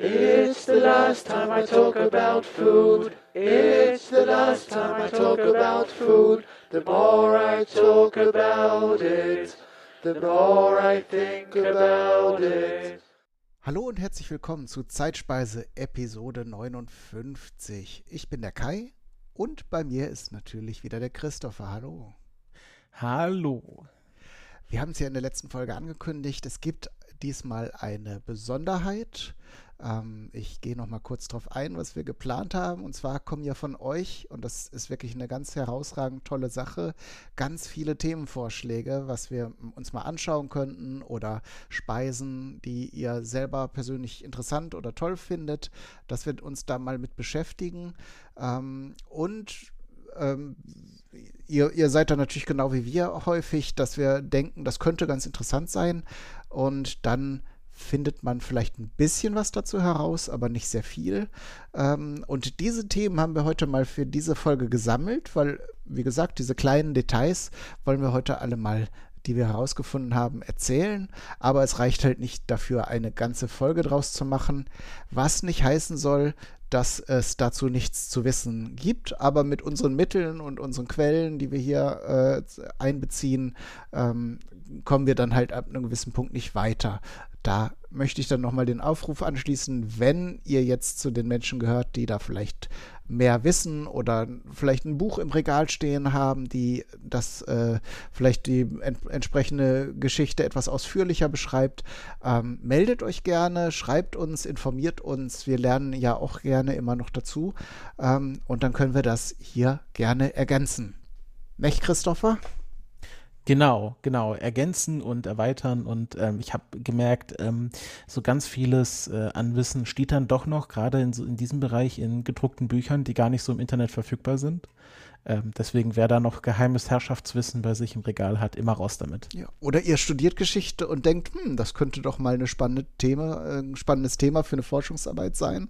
It's the last time I talk about food. It's the last time I talk about food. The more I talk about it, the more I think about it. Hallo und herzlich willkommen zu Zeitspeise Episode 59. Ich bin der Kai und bei mir ist natürlich wieder der Christopher. Hallo. Hallo. Wir haben es ja in der letzten Folge angekündigt. Es gibt diesmal eine Besonderheit. Ähm, ich gehe noch mal kurz darauf ein, was wir geplant haben. Und zwar kommen ja von euch, und das ist wirklich eine ganz herausragend tolle Sache, ganz viele Themenvorschläge, was wir uns mal anschauen könnten oder Speisen, die ihr selber persönlich interessant oder toll findet, dass wir uns da mal mit beschäftigen. Ähm, und ähm, ihr, ihr seid da natürlich genau wie wir häufig, dass wir denken, das könnte ganz interessant sein. Und dann findet man vielleicht ein bisschen was dazu heraus, aber nicht sehr viel. Ähm, und diese Themen haben wir heute mal für diese Folge gesammelt, weil, wie gesagt, diese kleinen Details wollen wir heute alle mal die wir herausgefunden haben, erzählen, aber es reicht halt nicht dafür, eine ganze Folge draus zu machen, was nicht heißen soll, dass es dazu nichts zu wissen gibt, aber mit unseren Mitteln und unseren Quellen, die wir hier äh, einbeziehen, ähm, kommen wir dann halt ab einem gewissen Punkt nicht weiter. Da möchte ich dann nochmal den Aufruf anschließen, wenn ihr jetzt zu den Menschen gehört, die da vielleicht mehr wissen oder vielleicht ein Buch im Regal stehen haben, die das äh, vielleicht die ent entsprechende Geschichte etwas ausführlicher beschreibt, ähm, meldet euch gerne, schreibt uns, informiert uns. Wir lernen ja auch gerne immer noch dazu ähm, und dann können wir das hier gerne ergänzen. Nicht, Christopher? Genau, genau, ergänzen und erweitern und ähm, ich habe gemerkt, ähm, so ganz vieles äh, an Wissen steht dann doch noch, gerade in, so, in diesem Bereich in gedruckten Büchern, die gar nicht so im Internet verfügbar sind. Ähm, deswegen, wer da noch geheimes Herrschaftswissen bei sich im Regal hat, immer raus damit. Ja. Oder ihr studiert Geschichte und denkt, hm, das könnte doch mal eine spannende Thema, äh, ein spannendes Thema für eine Forschungsarbeit sein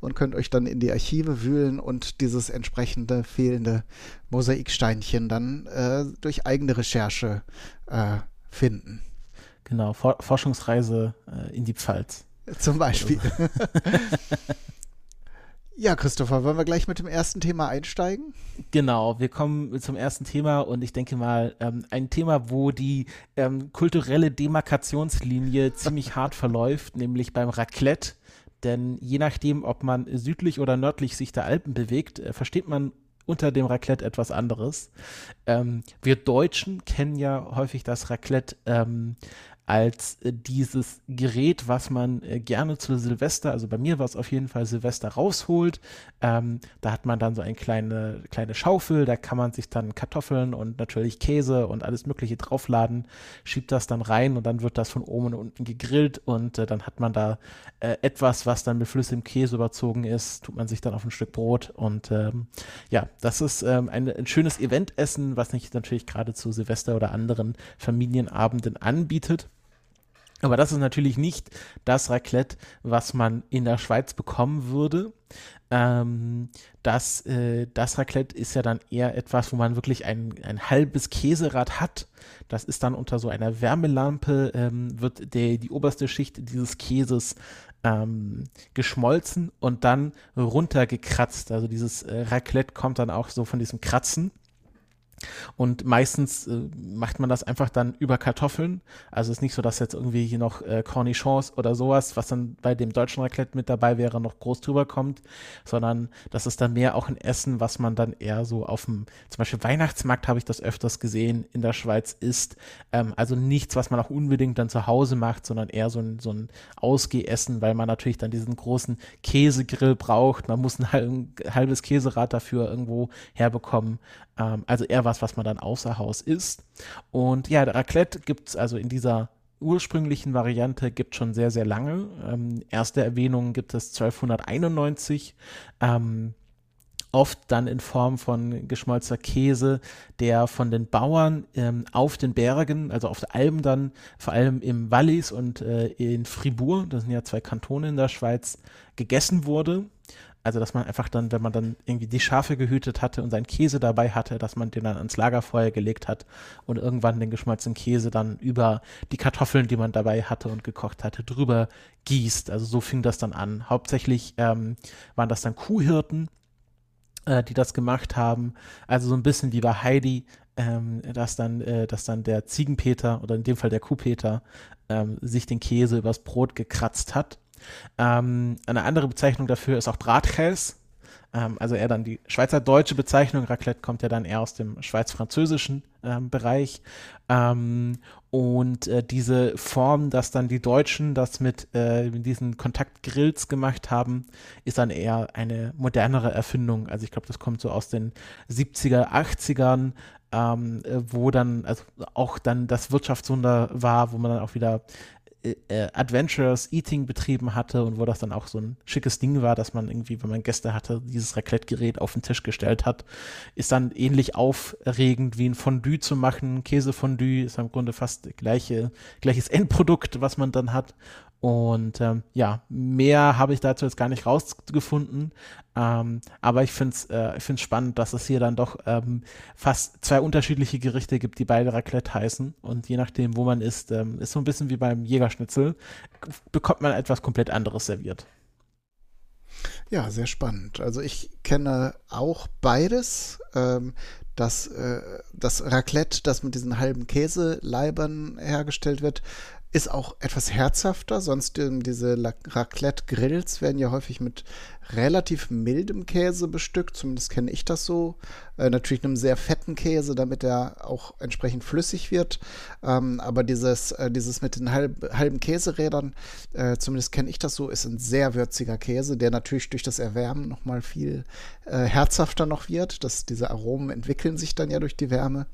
und könnt euch dann in die Archive wühlen und dieses entsprechende fehlende Mosaiksteinchen dann äh, durch eigene Recherche äh, finden. Genau, For Forschungsreise äh, in die Pfalz. Zum Beispiel. Ja, Christopher, wollen wir gleich mit dem ersten Thema einsteigen? Genau, wir kommen zum ersten Thema und ich denke mal, ähm, ein Thema, wo die ähm, kulturelle Demarkationslinie ziemlich hart verläuft, nämlich beim Raclette. Denn je nachdem, ob man südlich oder nördlich sich der Alpen bewegt, äh, versteht man unter dem Raclette etwas anderes. Ähm, wir Deutschen kennen ja häufig das Raclette ähm, als äh, dieses Gerät, was man äh, gerne zu Silvester, also bei mir war es auf jeden Fall Silvester rausholt. Ähm, da hat man dann so eine kleine, kleine Schaufel, da kann man sich dann Kartoffeln und natürlich Käse und alles Mögliche draufladen, schiebt das dann rein und dann wird das von oben und unten gegrillt und äh, dann hat man da äh, etwas, was dann mit flüssigem Käse überzogen ist, tut man sich dann auf ein Stück Brot und ähm, ja, das ist ähm, ein, ein schönes Eventessen, was sich natürlich gerade zu Silvester oder anderen Familienabenden anbietet. Aber das ist natürlich nicht das Raclette, was man in der Schweiz bekommen würde. Ähm, das, äh, das Raclette ist ja dann eher etwas, wo man wirklich ein, ein halbes Käserad hat. Das ist dann unter so einer Wärmelampe, ähm, wird der, die oberste Schicht dieses Käses ähm, geschmolzen und dann runtergekratzt. Also dieses äh, Raclette kommt dann auch so von diesem Kratzen. Und meistens äh, macht man das einfach dann über Kartoffeln. Also es ist nicht so, dass jetzt irgendwie hier noch äh, Cornichons oder sowas, was dann bei dem deutschen Raclette mit dabei wäre, noch groß drüber kommt, sondern das ist dann mehr auch ein Essen, was man dann eher so auf dem, zum Beispiel Weihnachtsmarkt habe ich das öfters gesehen, in der Schweiz ist. Ähm, also nichts, was man auch unbedingt dann zu Hause macht, sondern eher so ein, so ein Ausgehessen, weil man natürlich dann diesen großen Käsegrill braucht. Man muss ein halbes Käserad dafür irgendwo herbekommen. Ähm, also eher was, was man dann außer Haus isst. Und ja, Raclette gibt es also in dieser ursprünglichen Variante gibt schon sehr, sehr lange. Ähm, erste Erwähnung gibt es 1291. Ähm, oft dann in Form von geschmolzener Käse, der von den Bauern ähm, auf den Bergen, also auf der Alpen dann, vor allem im Wallis und äh, in Fribourg, das sind ja zwei Kantone in der Schweiz, gegessen wurde. Also, dass man einfach dann, wenn man dann irgendwie die Schafe gehütet hatte und seinen Käse dabei hatte, dass man den dann ans Lagerfeuer gelegt hat und irgendwann den geschmolzenen Käse dann über die Kartoffeln, die man dabei hatte und gekocht hatte, drüber gießt. Also so fing das dann an. Hauptsächlich ähm, waren das dann Kuhhirten, äh, die das gemacht haben. Also so ein bisschen wie bei Heidi, ähm, dass dann, äh, dass dann der Ziegenpeter oder in dem Fall der Kuhpeter ähm, sich den Käse übers Brot gekratzt hat ähm, eine andere Bezeichnung dafür ist auch Bratkäse. Ähm, also eher dann die schweizerdeutsche Bezeichnung. Raclette kommt ja dann eher aus dem schweiz-französischen ähm, Bereich. Ähm, und äh, diese Form, dass dann die Deutschen das mit äh, diesen Kontaktgrills gemacht haben, ist dann eher eine modernere Erfindung. Also ich glaube, das kommt so aus den 70er, 80ern, ähm, wo dann also auch dann das Wirtschaftswunder war, wo man dann auch wieder äh, äh, Adventures Eating betrieben hatte und wo das dann auch so ein schickes Ding war, dass man irgendwie, wenn man Gäste hatte, dieses Raclette-Gerät auf den Tisch gestellt hat, ist dann ähnlich aufregend wie ein Fondue zu machen. Käsefondue ist im Grunde fast gleiche, gleiches Endprodukt, was man dann hat. Und ähm, ja, mehr habe ich dazu jetzt gar nicht rausgefunden. Ähm, aber ich finde es äh, spannend, dass es hier dann doch ähm, fast zwei unterschiedliche Gerichte gibt, die beide Raclette heißen. Und je nachdem, wo man ist, ähm, ist so ein bisschen wie beim Jägerschnitzel, bekommt man etwas komplett anderes serviert. Ja, sehr spannend. Also ich kenne auch beides. Ähm, das, äh, das Raclette, das mit diesen halben Käseleibern hergestellt wird, ist auch etwas herzhafter, sonst ähm, diese Raclette-Grills werden ja häufig mit relativ mildem Käse bestückt, zumindest kenne ich das so. Äh, natürlich einem sehr fetten Käse, damit er auch entsprechend flüssig wird. Ähm, aber dieses, äh, dieses mit den halb, halben Käserädern, äh, zumindest kenne ich das so, ist ein sehr würziger Käse, der natürlich durch das Erwärmen nochmal viel äh, herzhafter noch wird. Das, diese Aromen entwickeln sich dann ja durch die Wärme.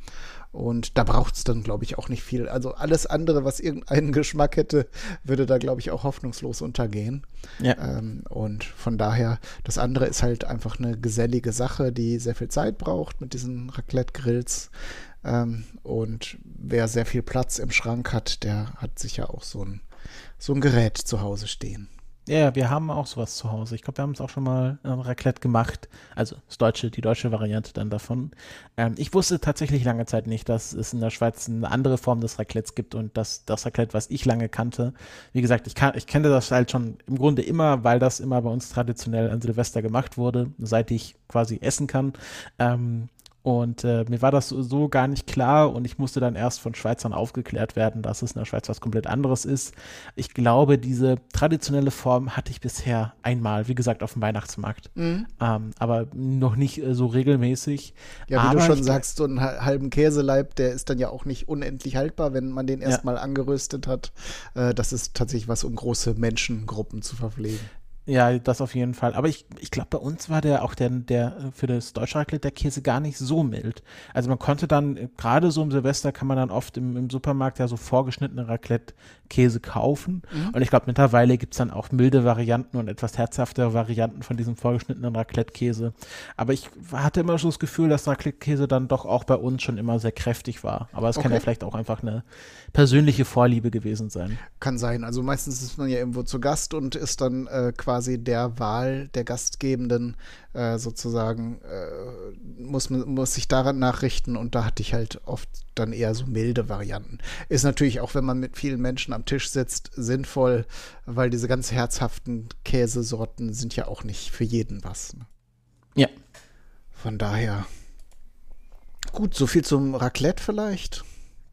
Und da braucht es dann, glaube ich, auch nicht viel. Also alles andere, was irgendeinen Geschmack hätte, würde da, glaube ich, auch hoffnungslos untergehen. Ja. Ähm, und von daher, das andere ist halt einfach eine gesellige Sache, die sehr viel Zeit braucht mit diesen Raclette-Grills. Ähm, und wer sehr viel Platz im Schrank hat, der hat sicher auch so ein, so ein Gerät zu Hause stehen. Ja, wir haben auch sowas zu Hause. Ich glaube, wir haben es auch schon mal ähm, Raclette gemacht. Also das deutsche, die deutsche Variante dann davon. Ähm, ich wusste tatsächlich lange Zeit nicht, dass es in der Schweiz eine andere Form des Raclettes gibt und dass das Raclette, was ich lange kannte, wie gesagt, ich, ich kenne das halt schon im Grunde immer, weil das immer bei uns traditionell an Silvester gemacht wurde, seit ich quasi essen kann. Ähm, und äh, mir war das so, so, gar nicht klar und ich musste dann erst von Schweizern aufgeklärt werden, dass es in der Schweiz was komplett anderes ist. Ich glaube, diese traditionelle Form hatte ich bisher einmal, wie gesagt, auf dem Weihnachtsmarkt. Mhm. Ähm, aber noch nicht äh, so regelmäßig. Ja, wie aber du schon sagst, so einen halben Käseleib, der ist dann ja auch nicht unendlich haltbar, wenn man den erstmal ja. angeröstet hat. Äh, das ist tatsächlich was, um große Menschengruppen zu verpflegen. Ja, das auf jeden Fall. Aber ich, ich glaube, bei uns war der auch der, der für das deutsche Raclette der Käse gar nicht so mild. Also man konnte dann, gerade so im Silvester kann man dann oft im, im Supermarkt ja so vorgeschnittene Raclette-Käse kaufen. Mhm. Und ich glaube, mittlerweile gibt's dann auch milde Varianten und etwas herzhaftere Varianten von diesem vorgeschnittenen Raclette-Käse. Aber ich hatte immer so das Gefühl, dass Raclette-Käse dann doch auch bei uns schon immer sehr kräftig war. Aber es okay. kann ja vielleicht auch einfach eine persönliche Vorliebe gewesen sein. Kann sein. Also meistens ist man ja irgendwo zu Gast und ist dann äh, quasi der Wahl der Gastgebenden äh, sozusagen, äh, muss, muss sich daran nachrichten und da hatte ich halt oft dann eher so milde Varianten. Ist natürlich auch, wenn man mit vielen Menschen am Tisch sitzt, sinnvoll, weil diese ganz herzhaften Käsesorten sind ja auch nicht für jeden was. Ne? Ja. Von daher. Gut, so viel zum Raclette vielleicht.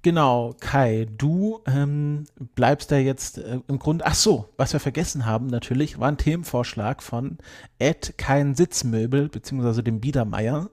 Genau, Kai, du ähm, bleibst da jetzt äh, im Grunde. Ach so, was wir vergessen haben natürlich, war ein Themenvorschlag von Ed kein Sitzmöbel beziehungsweise dem Biedermeier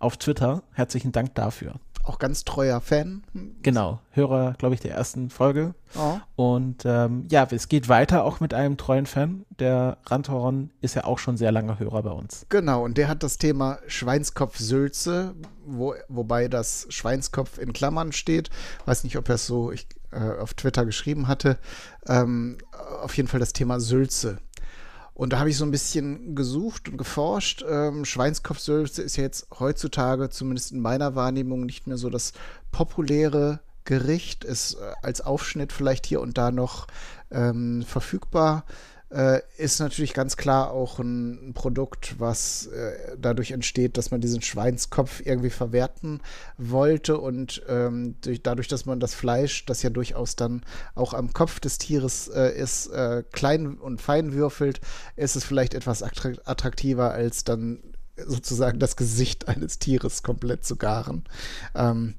auf Twitter. Herzlichen Dank dafür auch ganz treuer Fan. Genau, Hörer, glaube ich, der ersten Folge. Oh. Und ähm, ja, es geht weiter auch mit einem treuen Fan. Der Rantoron ist ja auch schon sehr lange Hörer bei uns. Genau, und der hat das Thema Schweinskopf-Sülze, wo, wobei das Schweinskopf in Klammern steht. Weiß nicht, ob er es so ich, äh, auf Twitter geschrieben hatte. Ähm, auf jeden Fall das Thema Sülze. Und da habe ich so ein bisschen gesucht und geforscht. Ähm, Schweinskopfsülze ist ja jetzt heutzutage, zumindest in meiner Wahrnehmung, nicht mehr so das populäre Gericht. Ist äh, als Aufschnitt vielleicht hier und da noch ähm, verfügbar äh, ist natürlich ganz klar auch ein, ein Produkt, was äh, dadurch entsteht, dass man diesen Schweinskopf irgendwie verwerten wollte und ähm, durch, dadurch, dass man das Fleisch, das ja durchaus dann auch am Kopf des Tieres äh, ist, äh, klein und fein würfelt, ist es vielleicht etwas attraktiver als dann sozusagen das Gesicht eines Tieres komplett zu garen. Ähm,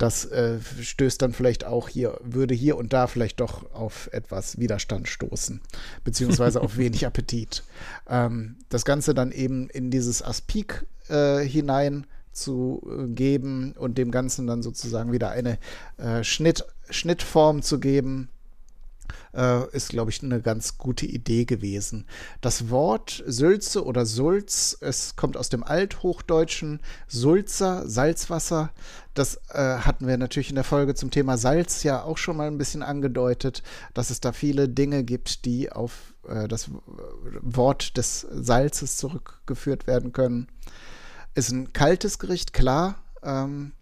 das äh, stößt dann vielleicht auch hier, würde hier und da vielleicht doch auf etwas Widerstand stoßen, beziehungsweise auf wenig Appetit. Ähm, das Ganze dann eben in dieses Aspik äh, hinein zu äh, geben und dem Ganzen dann sozusagen wieder eine äh, Schnitt, Schnittform zu geben, äh, ist, glaube ich, eine ganz gute Idee gewesen. Das Wort Sülze oder Sulz, es kommt aus dem Althochdeutschen Sulzer, Salzwasser. Das äh, hatten wir natürlich in der Folge zum Thema Salz ja auch schon mal ein bisschen angedeutet, dass es da viele Dinge gibt, die auf äh, das Wort des Salzes zurückgeführt werden können. Ist ein kaltes Gericht, klar. Ähm,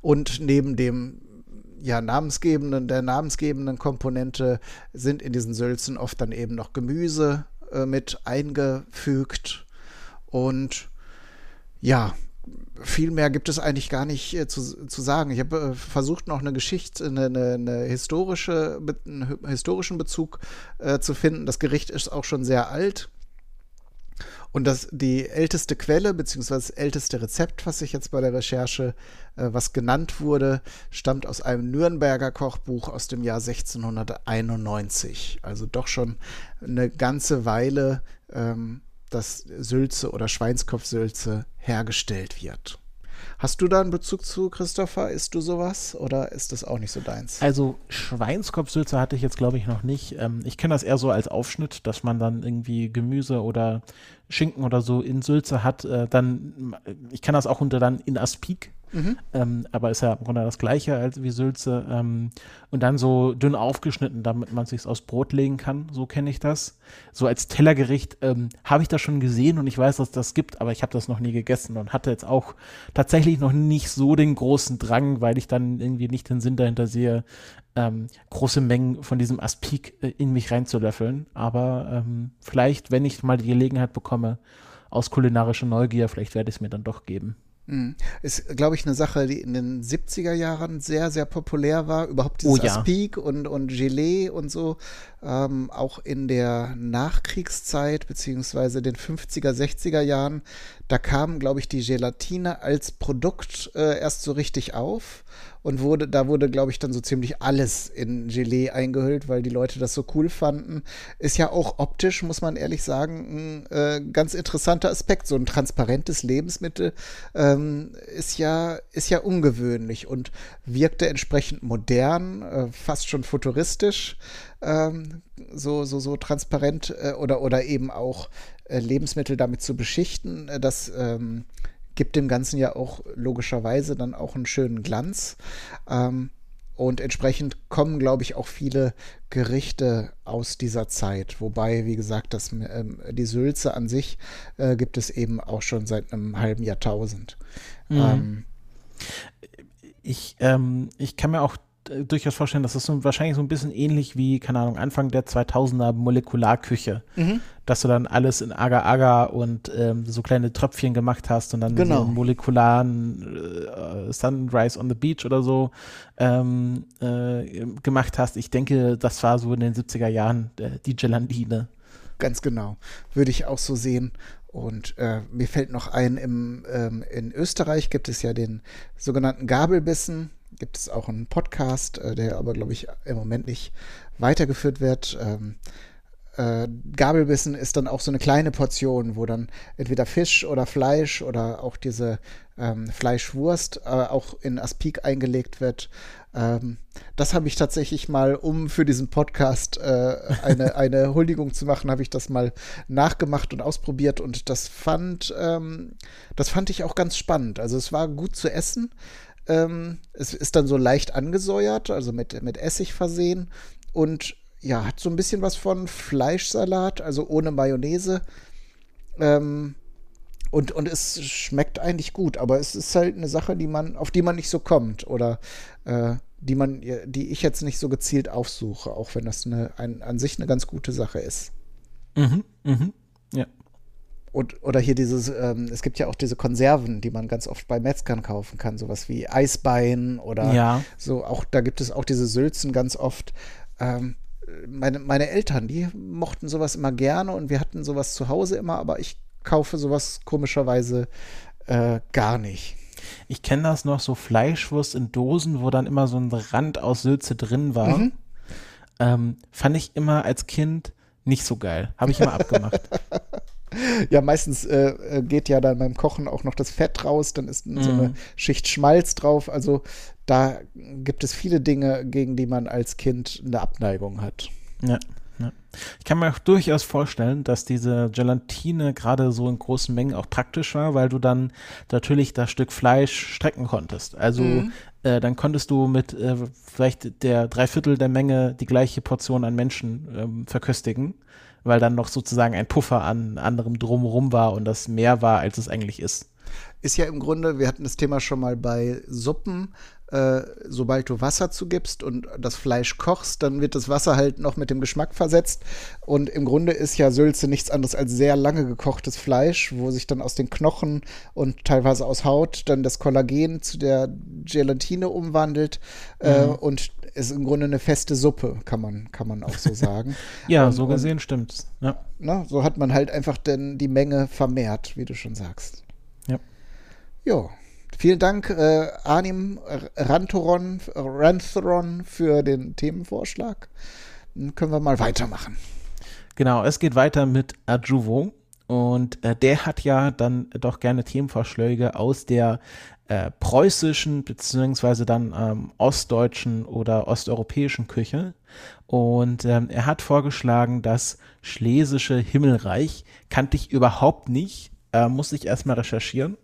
und neben dem ja, namensgebenden, der namensgebenden Komponente sind in diesen Sülzen oft dann eben noch Gemüse äh, mit eingefügt. Und ja, viel mehr gibt es eigentlich gar nicht äh, zu, zu sagen. Ich habe äh, versucht, noch eine Geschichte, eine, eine, eine historische, einen historischen Bezug äh, zu finden. Das Gericht ist auch schon sehr alt. Und das, die älteste Quelle, beziehungsweise das älteste Rezept, was ich jetzt bei der Recherche, äh, was genannt wurde, stammt aus einem Nürnberger Kochbuch aus dem Jahr 1691. Also doch schon eine ganze Weile, ähm, dass Sülze oder Schweinskopfsülze hergestellt wird. Hast du da einen Bezug zu, Christopher? Isst du sowas oder ist das auch nicht so deins? Also Schweinskopfsülze hatte ich jetzt, glaube ich, noch nicht. Ähm, ich kenne das eher so als Aufschnitt, dass man dann irgendwie Gemüse oder Schinken oder so in Sülze hat. Äh, dann, ich kann das auch unter dann in Aspik Mhm. Ähm, aber ist ja im Grunde das gleiche als wie Sülze. Ähm, und dann so dünn aufgeschnitten, damit man es sich aus Brot legen kann. So kenne ich das. So als Tellergericht ähm, habe ich das schon gesehen und ich weiß, dass das gibt, aber ich habe das noch nie gegessen und hatte jetzt auch tatsächlich noch nicht so den großen Drang, weil ich dann irgendwie nicht den Sinn dahinter sehe, ähm, große Mengen von diesem Aspik äh, in mich reinzulöffeln. Aber ähm, vielleicht, wenn ich mal die Gelegenheit bekomme, aus kulinarischer Neugier, vielleicht werde ich es mir dann doch geben. Mhm. Ist, glaube ich, eine Sache, die in den 70er Jahren sehr, sehr populär war. Überhaupt dieses oh, ja. Aspik und, und Gelee und so. Ähm, auch in der Nachkriegszeit, beziehungsweise den 50er, 60er Jahren, da kam, glaube ich, die Gelatine als Produkt äh, erst so richtig auf und wurde, da wurde, glaube ich, dann so ziemlich alles in Gelee eingehüllt, weil die Leute das so cool fanden. Ist ja auch optisch, muss man ehrlich sagen, ein äh, ganz interessanter Aspekt. So ein transparentes Lebensmittel ähm, ist ja, ist ja ungewöhnlich und wirkte entsprechend modern, äh, fast schon futuristisch. Ähm, so, so, so transparent äh, oder, oder eben auch äh, Lebensmittel damit zu beschichten, äh, das ähm, gibt dem Ganzen ja auch logischerweise dann auch einen schönen Glanz. Ähm, und entsprechend kommen, glaube ich, auch viele Gerichte aus dieser Zeit. Wobei, wie gesagt, das, ähm, die Sülze an sich äh, gibt es eben auch schon seit einem halben Jahrtausend. Mhm. Ähm, ich, ähm, ich kann mir auch durchaus vorstellen, dass das so, wahrscheinlich so ein bisschen ähnlich wie, keine Ahnung, Anfang der 2000er Molekularküche, mhm. dass du dann alles in Agar-Agar und ähm, so kleine Tröpfchen gemacht hast und dann genau. so molekularen äh, Sunrise on the Beach oder so ähm, äh, gemacht hast. Ich denke, das war so in den 70er Jahren äh, die Gelandine. Ganz genau. Würde ich auch so sehen. Und äh, mir fällt noch ein, im, ähm, in Österreich gibt es ja den sogenannten Gabelbissen gibt es auch einen Podcast, äh, der aber, glaube ich, im Moment nicht weitergeführt wird. Ähm, äh, Gabelbissen ist dann auch so eine kleine Portion, wo dann entweder Fisch oder Fleisch oder auch diese ähm, Fleischwurst äh, auch in Aspik eingelegt wird. Ähm, das habe ich tatsächlich mal, um für diesen Podcast äh, eine, eine Huldigung zu machen, habe ich das mal nachgemacht und ausprobiert und das fand, ähm, das fand ich auch ganz spannend. Also es war gut zu essen. Ähm, es ist dann so leicht angesäuert, also mit, mit Essig versehen. Und ja, hat so ein bisschen was von Fleischsalat, also ohne Mayonnaise. Ähm, und, und es schmeckt eigentlich gut, aber es ist halt eine Sache, die man, auf die man nicht so kommt oder äh, die man, die ich jetzt nicht so gezielt aufsuche, auch wenn das eine, ein, an sich eine ganz gute Sache ist. Mhm, mhm, ja. Und, oder hier dieses, ähm, es gibt ja auch diese Konserven, die man ganz oft bei Metzgern kaufen kann, sowas wie Eisbein oder ja. so. Auch da gibt es auch diese Sülzen ganz oft. Ähm, meine, meine Eltern, die mochten sowas immer gerne und wir hatten sowas zu Hause immer, aber ich kaufe sowas komischerweise äh, gar nicht. Ich kenne das noch, so Fleischwurst in Dosen, wo dann immer so ein Rand aus Sülze drin war. Mhm. Ähm, fand ich immer als Kind nicht so geil. Habe ich immer abgemacht. Ja, meistens äh, äh, geht ja dann beim Kochen auch noch das Fett raus, dann ist mm. so eine mhm. Schicht Schmalz drauf. Also da gibt es viele Dinge, gegen die man als Kind eine Abneigung hat. Ja. Ja. Ich kann mir auch durchaus vorstellen, dass diese Gelatine gerade so in großen Mengen auch praktisch war, weil du dann natürlich das Stück Fleisch strecken konntest. Also mhm. äh, dann konntest du mit äh, vielleicht der Dreiviertel der Menge die gleiche Portion an Menschen ähm, verköstigen, weil dann noch sozusagen ein Puffer an anderem drumherum war und das mehr war, als es eigentlich ist. Ist ja im Grunde, wir hatten das Thema schon mal bei Suppen, äh, sobald du Wasser zugibst und das Fleisch kochst, dann wird das Wasser halt noch mit dem Geschmack versetzt. Und im Grunde ist ja Sülze nichts anderes als sehr lange gekochtes Fleisch, wo sich dann aus den Knochen und teilweise aus Haut dann das Kollagen zu der Gelatine umwandelt. Äh, mhm. Äh, und ist im Grunde eine feste Suppe, kann man, kann man auch so sagen. ja, und, so gesehen stimmt's. Ja. Na, so hat man halt einfach denn die Menge vermehrt, wie du schon sagst. Ja. Ja. Vielen Dank, äh, Anim Rantoron, Rantheron, für den Themenvorschlag. Dann können wir mal weitermachen. Genau, es geht weiter mit Adjuvo. Und äh, der hat ja dann doch gerne Themenvorschläge aus der äh, preußischen beziehungsweise dann ähm, ostdeutschen oder osteuropäischen Küche. Und ähm, er hat vorgeschlagen, das schlesische Himmelreich kannte ich überhaupt nicht, äh, musste ich erstmal recherchieren.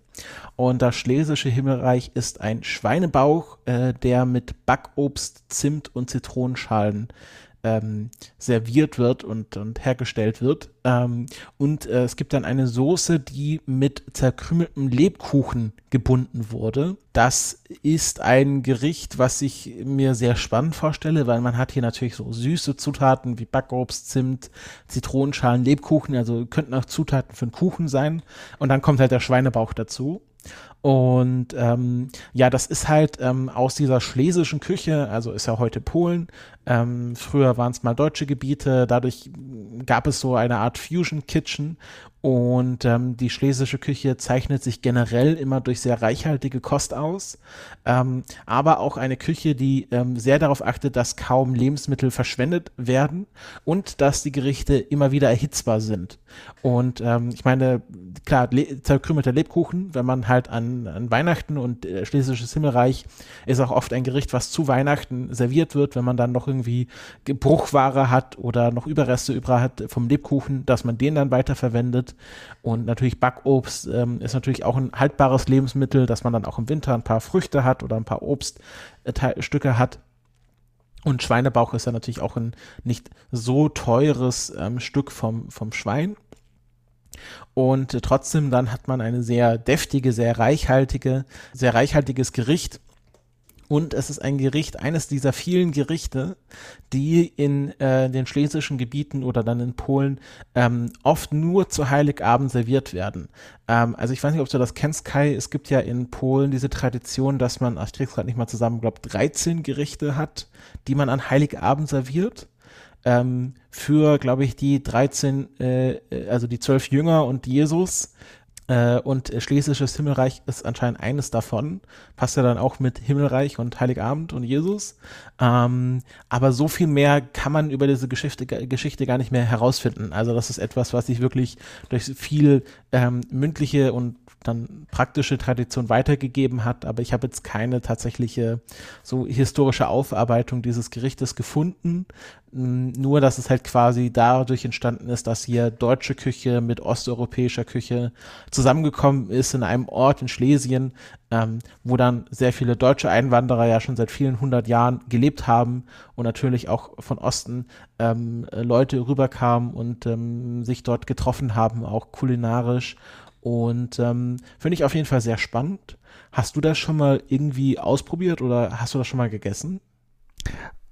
Und das Schlesische Himmelreich ist ein Schweinebauch, äh, der mit Backobst, Zimt und Zitronenschalen ähm, serviert wird und, und hergestellt wird. Ähm, und äh, es gibt dann eine Soße, die mit zerkrümeltem Lebkuchen gebunden wurde. Das ist ein Gericht, was ich mir sehr spannend vorstelle, weil man hat hier natürlich so süße Zutaten wie Backobst, Zimt, Zitronenschalen, Lebkuchen, also könnten auch Zutaten für einen Kuchen sein. Und dann kommt halt der Schweinebauch dazu. Und ähm, ja, das ist halt ähm, aus dieser schlesischen Küche, also ist ja heute Polen. Ähm, früher waren es mal deutsche Gebiete, dadurch gab es so eine Art Fusion Kitchen und ähm, die schlesische Küche zeichnet sich generell immer durch sehr reichhaltige Kost aus, ähm, aber auch eine Küche, die ähm, sehr darauf achtet, dass kaum Lebensmittel verschwendet werden und dass die Gerichte immer wieder erhitzbar sind. Und ähm, ich meine, klar, le zerkrümelter Lebkuchen, wenn man halt an, an Weihnachten und äh, schlesisches Himmelreich ist auch oft ein Gericht, was zu Weihnachten serviert wird, wenn man dann noch irgendwie Bruchware hat oder noch Überreste über hat vom Lebkuchen, dass man den dann weiterverwendet und natürlich Backobst ähm, ist natürlich auch ein haltbares Lebensmittel, dass man dann auch im Winter ein paar Früchte hat oder ein paar Obststücke hat. Und Schweinebauch ist ja natürlich auch ein nicht so teures ähm, Stück vom, vom Schwein. Und trotzdem dann hat man eine sehr deftige, sehr reichhaltige, sehr reichhaltiges Gericht und es ist ein Gericht, eines dieser vielen Gerichte, die in äh, den schlesischen Gebieten oder dann in Polen ähm, oft nur zu Heiligabend serviert werden. Ähm, also ich weiß nicht, ob du das kennst, Kai. Es gibt ja in Polen diese Tradition, dass man, ich krieg's gerade nicht mal zusammen, glaube 13 Gerichte hat, die man an Heiligabend serviert. Ähm, für, glaube ich, die 13, äh, äh, also die zwölf Jünger und Jesus und Schlesisches Himmelreich ist anscheinend eines davon. Passt ja dann auch mit Himmelreich und Heiligabend und Jesus. Ähm, aber so viel mehr kann man über diese Geschichte, Geschichte gar nicht mehr herausfinden. Also das ist etwas, was sich wirklich durch viel ähm, mündliche und dann praktische Tradition weitergegeben hat, aber ich habe jetzt keine tatsächliche so historische Aufarbeitung dieses Gerichtes gefunden. Nur, dass es halt quasi dadurch entstanden ist, dass hier deutsche Küche mit osteuropäischer Küche zusammengekommen ist in einem Ort in Schlesien, ähm, wo dann sehr viele deutsche Einwanderer ja schon seit vielen hundert Jahren gelebt haben und natürlich auch von Osten ähm, Leute rüberkamen und ähm, sich dort getroffen haben, auch kulinarisch. Und ähm, finde ich auf jeden Fall sehr spannend. Hast du das schon mal irgendwie ausprobiert oder hast du das schon mal gegessen?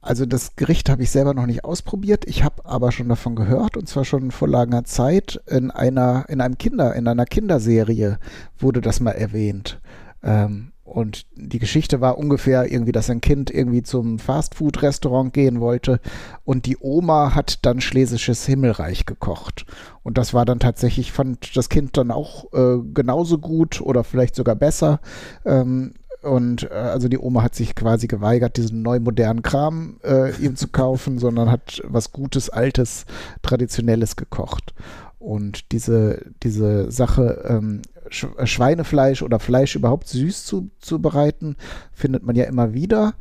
Also das Gericht habe ich selber noch nicht ausprobiert. Ich habe aber schon davon gehört und zwar schon vor langer Zeit in einer in einem Kinder in einer Kinderserie wurde das mal erwähnt. Ähm, und die Geschichte war ungefähr irgendwie, dass ein Kind irgendwie zum Fastfood-Restaurant gehen wollte und die Oma hat dann schlesisches Himmelreich gekocht. Und das war dann tatsächlich, fand das Kind dann auch äh, genauso gut oder vielleicht sogar besser. Ähm, und äh, also die Oma hat sich quasi geweigert, diesen neu modernen Kram äh, ihm zu kaufen, sondern hat was Gutes, Altes, Traditionelles gekocht. Und diese, diese Sache, ähm, äh, Schweinefleisch oder Fleisch überhaupt süß zu, zu bereiten, findet man ja immer wieder.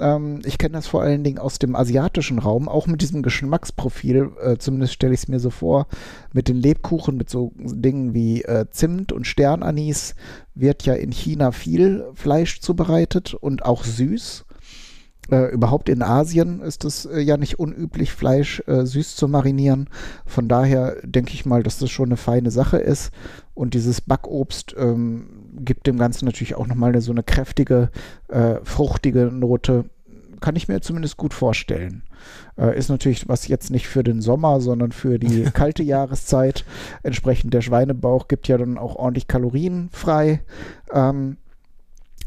Ähm, ich kenne das vor allen Dingen aus dem asiatischen Raum, auch mit diesem Geschmacksprofil, äh, zumindest stelle ich es mir so vor, mit den Lebkuchen, mit so Dingen wie äh, Zimt und Sternanis wird ja in China viel Fleisch zubereitet und auch süß. Äh, überhaupt in Asien ist es äh, ja nicht unüblich, Fleisch äh, süß zu marinieren. Von daher denke ich mal, dass das schon eine feine Sache ist. Und dieses Backobst ähm, gibt dem Ganzen natürlich auch nochmal eine, so eine kräftige, äh, fruchtige Note. Kann ich mir zumindest gut vorstellen. Äh, ist natürlich was jetzt nicht für den Sommer, sondern für die kalte Jahreszeit. Entsprechend der Schweinebauch gibt ja dann auch ordentlich Kalorien frei. Ähm,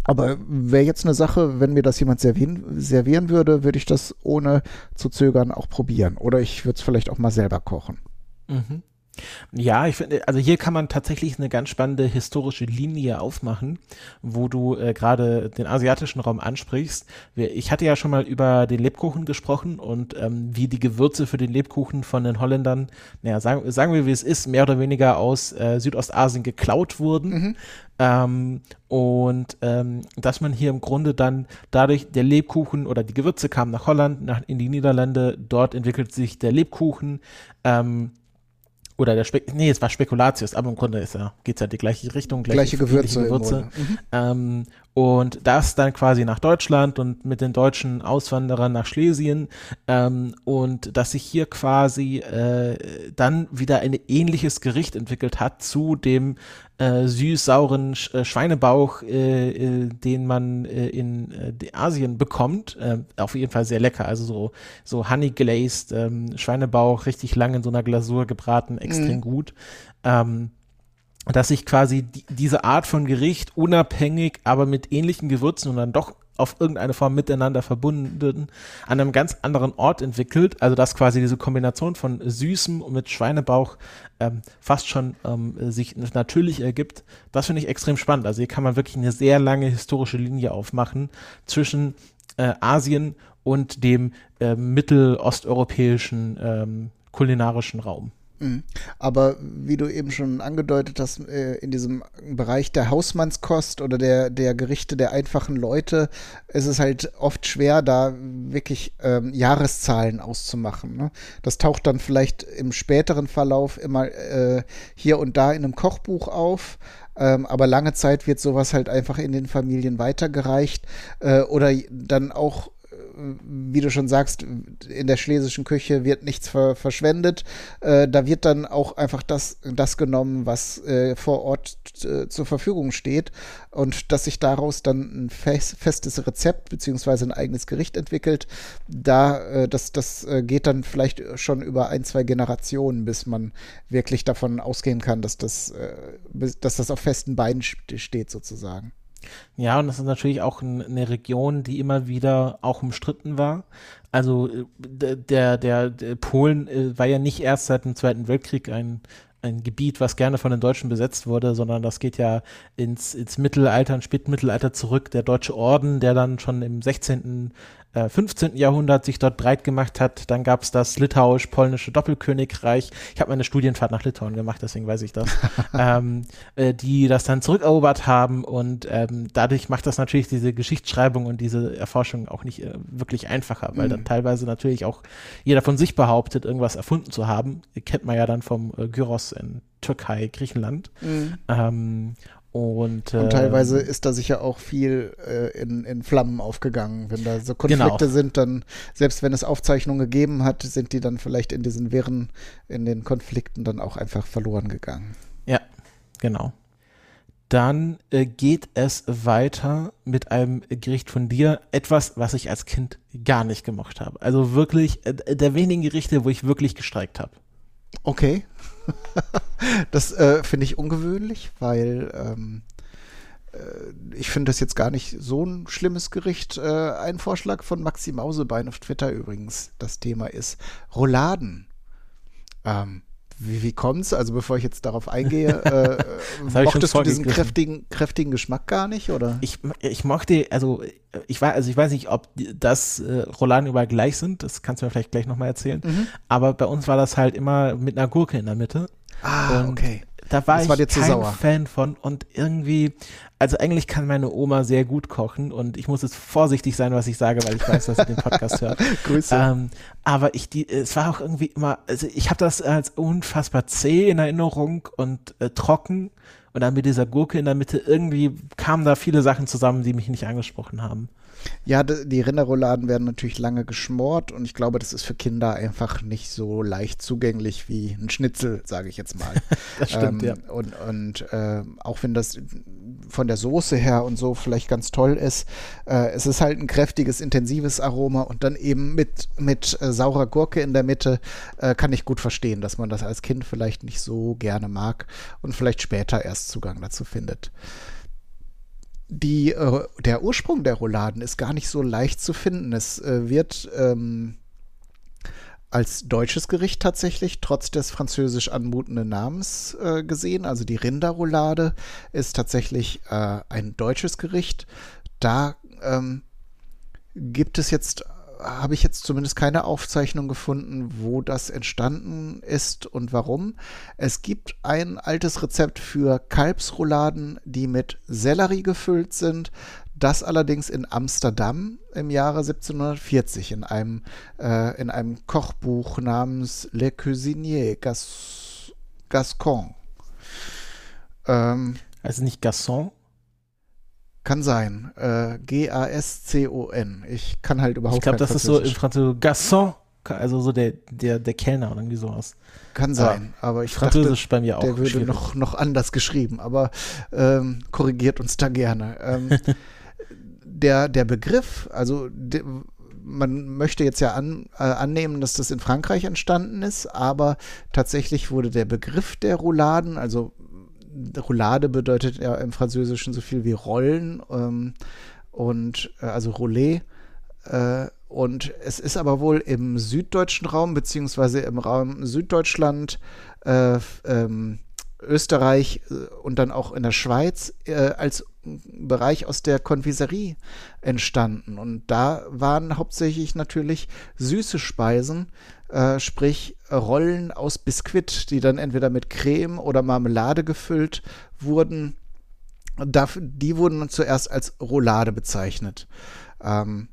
aber wäre jetzt eine Sache, wenn mir das jemand servieren, servieren würde, würde ich das ohne zu zögern auch probieren. Oder ich würde es vielleicht auch mal selber kochen. Mhm. Ja, ich finde, also hier kann man tatsächlich eine ganz spannende historische Linie aufmachen, wo du äh, gerade den asiatischen Raum ansprichst. Ich hatte ja schon mal über den Lebkuchen gesprochen und ähm, wie die Gewürze für den Lebkuchen von den Holländern, naja, sagen, sagen wir, wie es ist, mehr oder weniger aus äh, Südostasien geklaut wurden. Mhm. Ähm, und ähm, dass man hier im Grunde dann dadurch der Lebkuchen oder die Gewürze kamen nach Holland, nach, in die Niederlande, dort entwickelt sich der Lebkuchen. Ähm, oder der Spek nee, es war Spekulatius, aber im Grunde ist ja, geht es ja die gleiche Richtung, gleiche, gleiche Gewürze. Gewürze. Mhm. Ähm, und das dann quasi nach Deutschland und mit den deutschen Auswanderern nach Schlesien ähm, und dass sich hier quasi äh, dann wieder ein ähnliches Gericht entwickelt hat zu dem äh, süß-sauren Sch äh, Schweinebauch, äh, äh, den man äh, in Asien bekommt. auf jeden Fall sehr lecker, also so, so honey glazed ähm, Schweinebauch, richtig lang in so einer Glasur gebraten, extrem mhm. gut. Ähm, dass sich quasi die, diese Art von Gericht unabhängig, aber mit ähnlichen Gewürzen und dann doch auf irgendeine Form miteinander verbunden an einem ganz anderen Ort entwickelt. Also dass quasi diese Kombination von Süßem mit Schweinebauch ähm, fast schon ähm, sich natürlich ergibt. Das finde ich extrem spannend. Also hier kann man wirklich eine sehr lange historische Linie aufmachen zwischen äh, Asien und dem äh, mittelosteuropäischen ähm, kulinarischen Raum. Mhm. Aber wie du eben schon angedeutet hast, äh, in diesem Bereich der Hausmannskost oder der, der Gerichte der einfachen Leute ist es halt oft schwer, da wirklich ähm, Jahreszahlen auszumachen. Ne? Das taucht dann vielleicht im späteren Verlauf immer äh, hier und da in einem Kochbuch auf. Ähm, aber lange Zeit wird sowas halt einfach in den Familien weitergereicht äh, oder dann auch wie du schon sagst, in der schlesischen Küche wird nichts ver verschwendet. Äh, da wird dann auch einfach das, das genommen, was äh, vor Ort äh, zur Verfügung steht. Und dass sich daraus dann ein fest, festes Rezept beziehungsweise ein eigenes Gericht entwickelt, da, äh, das, das äh, geht dann vielleicht schon über ein, zwei Generationen, bis man wirklich davon ausgehen kann, dass das, dass das auf festen Beinen steht sozusagen. Ja, und das ist natürlich auch eine Region, die immer wieder auch umstritten war. Also äh, der, der, der Polen äh, war ja nicht erst seit dem Zweiten Weltkrieg ein, ein Gebiet, was gerne von den Deutschen besetzt wurde, sondern das geht ja ins, ins Mittelalter, ins Spätmittelalter zurück. Der Deutsche Orden, der dann schon im 16. äh, 15. Jahrhundert sich dort breit gemacht hat. Dann gab es das litauisch-polnische Doppelkönigreich. Ich habe meine Studienfahrt nach Litauen gemacht, deswegen weiß ich das. ähm, äh, die das dann zurückerobert haben und ähm, dadurch macht das natürlich diese Geschichtsschreibung und diese Erforschung auch nicht äh, wirklich einfacher, weil mhm. dann teilweise natürlich auch jeder von sich behauptet, irgendwas erfunden zu haben. Kennt man ja dann vom äh, Gyros in Türkei, Griechenland. Mhm. Ähm, und, und, teilweise ähm, ist da sicher auch viel äh, in, in Flammen aufgegangen. Wenn da so Konflikte genau. sind, dann, selbst wenn es Aufzeichnungen gegeben hat, sind die dann vielleicht in diesen Wirren, in den Konflikten dann auch einfach verloren gegangen. Ja, genau. Dann äh, geht es weiter mit einem Gericht von dir. Etwas, was ich als Kind gar nicht gemocht habe. Also wirklich äh, der wenigen Gerichte, wo ich wirklich gestreikt habe. Okay. das äh, finde ich ungewöhnlich, weil ähm, äh, ich finde das jetzt gar nicht so ein schlimmes Gericht. Äh, ein Vorschlag von Maxi Mausebein auf Twitter übrigens. Das Thema ist Rouladen. Ähm, wie, wie kommt's? Also bevor ich jetzt darauf eingehe, äh, mochtest du diesen kräftigen, kräftigen Geschmack gar nicht, oder? Ich, ich mochte, also ich weiß, also ich weiß nicht, ob das äh, Rouladen überall gleich sind, das kannst du mir vielleicht gleich nochmal erzählen. Mhm. Aber bei uns war das halt immer mit einer Gurke in der Mitte. Ah, und okay da war das ich war kein Fan von und irgendwie, also eigentlich kann meine Oma sehr gut kochen und ich muss jetzt vorsichtig sein, was ich sage, weil ich weiß, dass sie den Podcast hört. Grüße. Ähm, aber ich, die, es war auch irgendwie immer, also ich habe das als unfassbar zäh in Erinnerung und äh, trocken und dann mit dieser Gurke in der Mitte irgendwie kamen da viele Sachen zusammen, die mich nicht angesprochen haben. Ja, die Rinderrouladen werden natürlich lange geschmort und ich glaube, das ist für Kinder einfach nicht so leicht zugänglich wie ein Schnitzel, sage ich jetzt mal. das stimmt, ähm, ja. Und, und äh, auch wenn das von der Soße her und so vielleicht ganz toll ist, äh, es ist halt ein kräftiges, intensives Aroma und dann eben mit, mit äh, saurer Gurke in der Mitte äh, kann ich gut verstehen, dass man das als Kind vielleicht nicht so gerne mag und vielleicht später erst Zugang dazu findet die, äh, der Ursprung der Rouladen ist gar nicht so leicht zu finden. Es äh, wird ähm, als deutsches Gericht tatsächlich, trotz des französisch anmutenden Namens äh, gesehen. Also die Rinderroulade ist tatsächlich äh, ein deutsches Gericht. Da ähm, gibt es jetzt habe ich jetzt zumindest keine Aufzeichnung gefunden, wo das entstanden ist und warum. Es gibt ein altes Rezept für Kalbsrouladen, die mit Sellerie gefüllt sind. Das allerdings in Amsterdam im Jahre 1740 in einem, äh, in einem Kochbuch namens Le Cuisinier Gas Gascon. Ähm, also nicht Gasson? Kann sein. Äh, G-A-S-C-O-N. Ich kann halt überhaupt nicht. Ich glaube, das ist so im Französisch Gasson, also so der, der, der Kellner oder irgendwie sowas. Kann sein, aber, aber ich Französisch dachte, bei mir auch. Der würde noch, noch anders geschrieben, aber ähm, korrigiert uns da gerne. Ähm, der, der Begriff, also de, man möchte jetzt ja an, äh, annehmen, dass das in Frankreich entstanden ist, aber tatsächlich wurde der Begriff der Rouladen, also Roulade bedeutet ja im Französischen so viel wie Rollen ähm, und äh, also Roulé. Äh, und es ist aber wohl im süddeutschen Raum, beziehungsweise im Raum Süddeutschland, äh, ähm, Österreich äh, und dann auch in der Schweiz äh, als Bereich aus der Konfiserie entstanden. Und da waren hauptsächlich natürlich süße Speisen, äh, sprich Rollen aus Biskuit, die dann entweder mit Creme oder Marmelade gefüllt wurden. die wurden zuerst als Roulade bezeichnet. Ähm,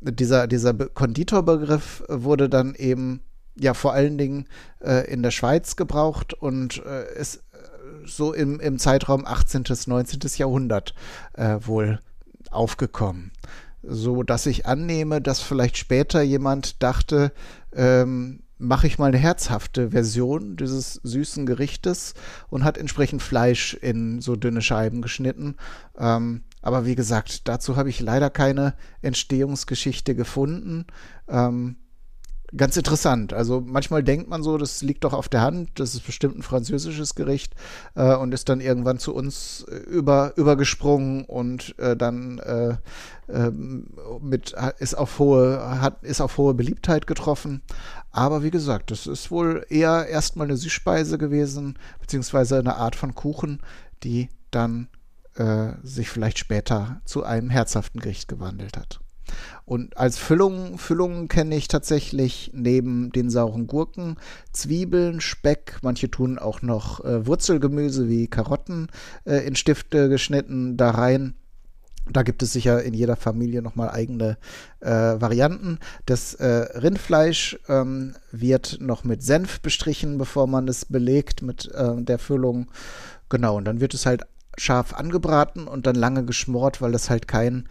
dieser, dieser Konditorbegriff wurde dann eben ja vor allen Dingen äh, in der Schweiz gebraucht und äh, ist äh, so im, im Zeitraum 18. bis 19. Jahrhundert äh, wohl aufgekommen. So dass ich annehme, dass vielleicht später jemand dachte, ähm, mache ich mal eine herzhafte Version dieses süßen Gerichtes und hat entsprechend Fleisch in so dünne Scheiben geschnitten. Ähm, aber wie gesagt, dazu habe ich leider keine Entstehungsgeschichte gefunden. Ähm, ganz interessant. Also manchmal denkt man so, das liegt doch auf der Hand, das ist bestimmt ein französisches Gericht äh, und ist dann irgendwann zu uns äh, über, übergesprungen und äh, dann äh, ähm, mit, ist, auf hohe, hat, ist auf hohe Beliebtheit getroffen. Aber wie gesagt, das ist wohl eher erstmal eine Süßspeise gewesen, beziehungsweise eine Art von Kuchen, die dann äh, sich vielleicht später zu einem herzhaften Gericht gewandelt hat. Und als Füllung, Füllungen kenne ich tatsächlich neben den sauren Gurken Zwiebeln, Speck, manche tun auch noch äh, Wurzelgemüse wie Karotten äh, in Stifte geschnitten da rein. Da gibt es sicher in jeder Familie nochmal eigene äh, Varianten. Das äh, Rindfleisch ähm, wird noch mit Senf bestrichen, bevor man es belegt mit äh, der Füllung. Genau, und dann wird es halt scharf angebraten und dann lange geschmort, weil das halt kein,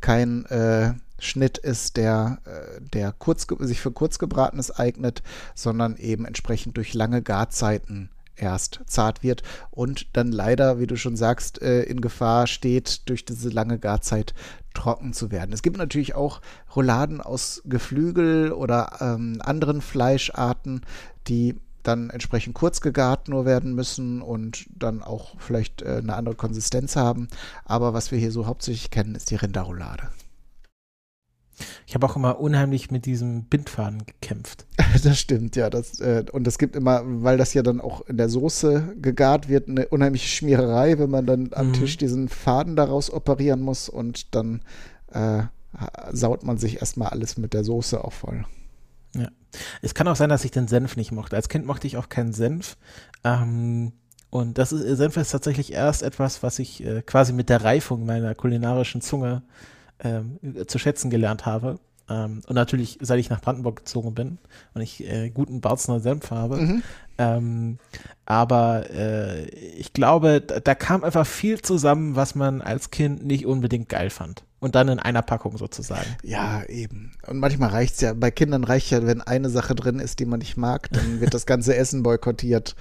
kein äh, Schnitt ist, der, äh, der kurz, sich für kurzgebratenes eignet, sondern eben entsprechend durch lange Garzeiten erst zart wird und dann leider, wie du schon sagst, äh, in Gefahr steht, durch diese lange Garzeit trocken zu werden. Es gibt natürlich auch Rouladen aus Geflügel oder ähm, anderen Fleischarten, die dann entsprechend kurz gegart nur werden müssen und dann auch vielleicht äh, eine andere Konsistenz haben. Aber was wir hier so hauptsächlich kennen, ist die Rinderroulade. Ich habe auch immer unheimlich mit diesem Bindfaden gekämpft. Das stimmt, ja. Das, äh, und es gibt immer, weil das ja dann auch in der Soße gegart wird, eine unheimliche Schmiererei, wenn man dann am mhm. Tisch diesen Faden daraus operieren muss und dann äh, saut man sich erstmal alles mit der Soße auch voll. Ja. Es kann auch sein, dass ich den Senf nicht mochte. Als Kind mochte ich auch keinen Senf. Ähm, und das ist, Senf ist tatsächlich erst etwas, was ich äh, quasi mit der Reifung meiner kulinarischen Zunge ähm, zu schätzen gelernt habe. Ähm, und natürlich, seit ich nach Brandenburg gezogen bin und ich äh, guten Barzner Senf habe. Mhm. Ähm, aber äh, ich glaube, da, da, kam einfach viel zusammen, was man als Kind nicht unbedingt geil fand. Und dann in einer Packung sozusagen. Ja, eben. Und manchmal reicht es ja, bei Kindern reicht ja, wenn eine Sache drin ist, die man nicht mag, dann wird das ganze Essen boykottiert.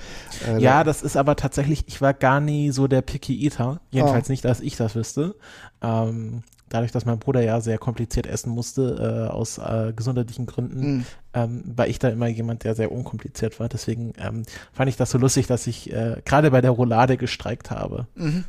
Äh, ja, das ist aber tatsächlich, ich war gar nie so der Picky Eater. Jedenfalls oh. nicht, dass ich das wüsste. Ähm, dadurch, dass mein Bruder ja sehr kompliziert essen musste, äh, aus äh, gesundheitlichen Gründen, mhm. ähm, war ich da immer jemand, der sehr unkompliziert war. Deswegen ähm, fand ich das so lustig, dass ich äh, gerade bei der Roulade gestreikt habe. Mhm.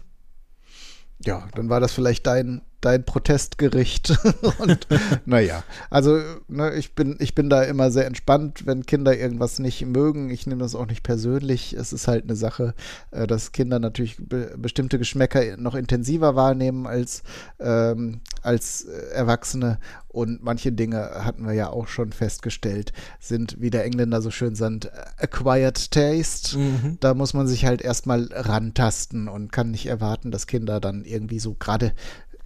Ja, dann war das vielleicht dein dein Protestgericht. und naja, also ne, ich, bin, ich bin da immer sehr entspannt, wenn Kinder irgendwas nicht mögen. Ich nehme das auch nicht persönlich. Es ist halt eine Sache, äh, dass Kinder natürlich be bestimmte Geschmäcker noch intensiver wahrnehmen als, ähm, als äh, Erwachsene. Und manche Dinge hatten wir ja auch schon festgestellt, sind, wie der Engländer so schön sagt, acquired taste. Mhm. Da muss man sich halt erstmal rantasten und kann nicht erwarten, dass Kinder dann irgendwie so gerade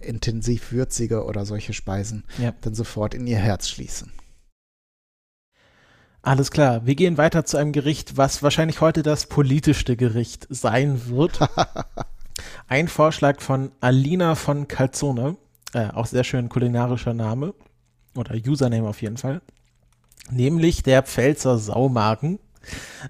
intensiv würzige oder solche Speisen ja. dann sofort in ihr Herz schließen. Alles klar, wir gehen weiter zu einem Gericht, was wahrscheinlich heute das politischste Gericht sein wird. Ein Vorschlag von Alina von Calzone, äh, auch sehr schön kulinarischer Name oder Username auf jeden Fall, nämlich der Pfälzer Saumagen.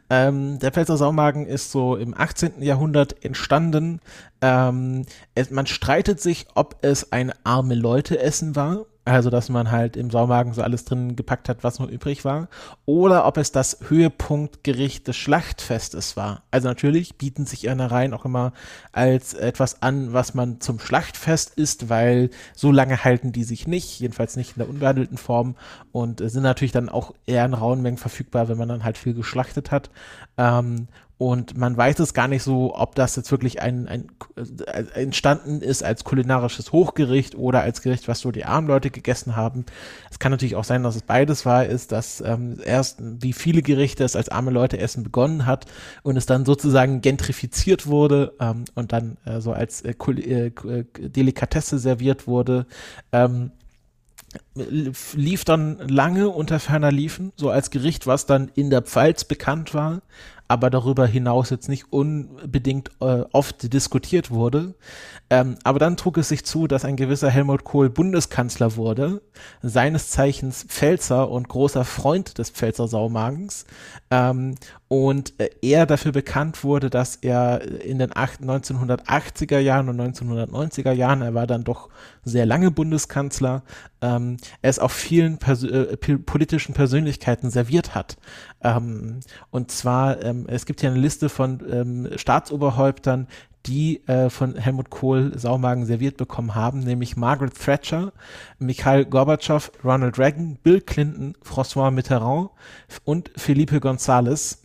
Ähm, der Pfälzer Saumagen ist so im 18. Jahrhundert entstanden. Ähm, es, man streitet sich, ob es ein arme Leute Essen war also, dass man halt im Saumagen so alles drin gepackt hat, was noch übrig war. Oder ob es das Höhepunktgericht des Schlachtfestes war. Also natürlich bieten sich Innereien auch immer als etwas an, was man zum Schlachtfest isst, weil so lange halten die sich nicht, jedenfalls nicht in der unbehandelten Form und sind natürlich dann auch eher in rauen Mengen verfügbar, wenn man dann halt viel geschlachtet hat. Ähm, und man weiß es gar nicht so, ob das jetzt wirklich ein, ein, äh, entstanden ist als kulinarisches Hochgericht oder als Gericht, was so die armen Leute gegessen haben. Es kann natürlich auch sein, dass es beides war, ist, dass ähm, erst wie viele Gerichte es als arme Leute essen begonnen hat und es dann sozusagen gentrifiziert wurde ähm, und dann äh, so als äh, äh, Delikatesse serviert wurde. Ähm, lief dann lange unter ferner Liefen, so als Gericht, was dann in der Pfalz bekannt war, aber darüber hinaus jetzt nicht unbedingt äh, oft diskutiert wurde. Ähm, aber dann trug es sich zu, dass ein gewisser Helmut Kohl Bundeskanzler wurde, seines Zeichens Pfälzer und großer Freund des Pfälzer Saumagens. Ähm, und äh, er dafür bekannt wurde, dass er in den 1980er Jahren und 1990er Jahren, er war dann doch sehr lange Bundeskanzler, ähm, es auch vielen Pers äh, politischen Persönlichkeiten serviert hat. Ähm, und zwar, ähm, es gibt hier eine Liste von ähm, Staatsoberhäuptern, die äh, von Helmut Kohl Saumagen serviert bekommen haben, nämlich Margaret Thatcher, Mikhail Gorbatschow, Ronald Reagan, Bill Clinton, François Mitterrand und Felipe González.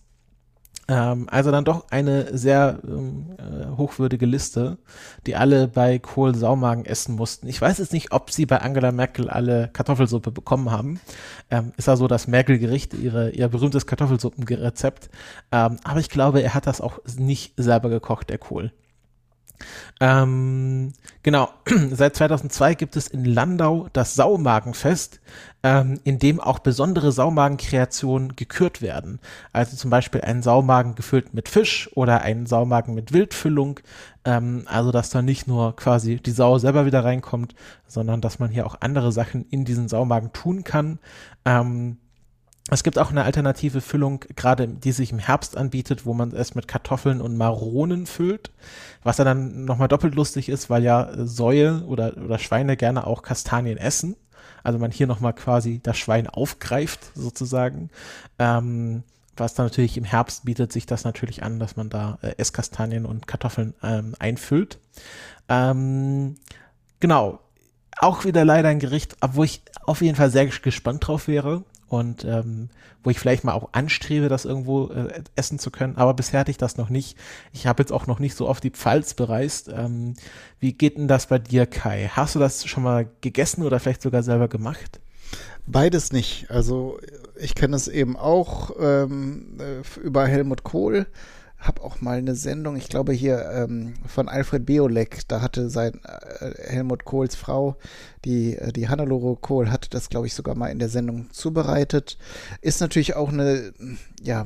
Ähm, also dann doch eine sehr ähm, äh, hochwürdige Liste, die alle bei Kohl Saumagen essen mussten. Ich weiß jetzt nicht, ob sie bei Angela Merkel alle Kartoffelsuppe bekommen haben. Ähm, ist ja so das Merkel-Gericht, ihr berühmtes Kartoffelsuppenrezept. Ähm, aber ich glaube, er hat das auch nicht selber gekocht, der Kohl. Ähm, genau, seit 2002 gibt es in Landau das Saumagenfest, ähm, in dem auch besondere Saumagenkreationen gekürt werden. Also zum Beispiel ein Saumagen gefüllt mit Fisch oder ein Saumagen mit Wildfüllung. Ähm, also dass da nicht nur quasi die Sau selber wieder reinkommt, sondern dass man hier auch andere Sachen in diesen Saumagen tun kann. Ähm, es gibt auch eine alternative Füllung, gerade die sich im Herbst anbietet, wo man es mit Kartoffeln und Maronen füllt, was ja dann nochmal doppelt lustig ist, weil ja Säue oder, oder Schweine gerne auch Kastanien essen. Also man hier nochmal quasi das Schwein aufgreift, sozusagen. Ähm, was dann natürlich im Herbst bietet sich das natürlich an, dass man da äh, Esskastanien und Kartoffeln ähm, einfüllt. Ähm, genau. Auch wieder leider ein Gericht, wo ich auf jeden Fall sehr gespannt drauf wäre und ähm, wo ich vielleicht mal auch anstrebe, das irgendwo äh, essen zu können. Aber bisher hatte ich das noch nicht. Ich habe jetzt auch noch nicht so oft die Pfalz bereist. Ähm, wie geht denn das bei dir, Kai? Hast du das schon mal gegessen oder vielleicht sogar selber gemacht? Beides nicht. Also ich kenne es eben auch ähm, äh, über Helmut Kohl habe auch mal eine Sendung, ich glaube hier ähm, von Alfred Beolek, da hatte sein äh, Helmut Kohls Frau, die, äh, die Hannelore Kohl, hatte das, glaube ich, sogar mal in der Sendung zubereitet. Ist natürlich auch eine, ja,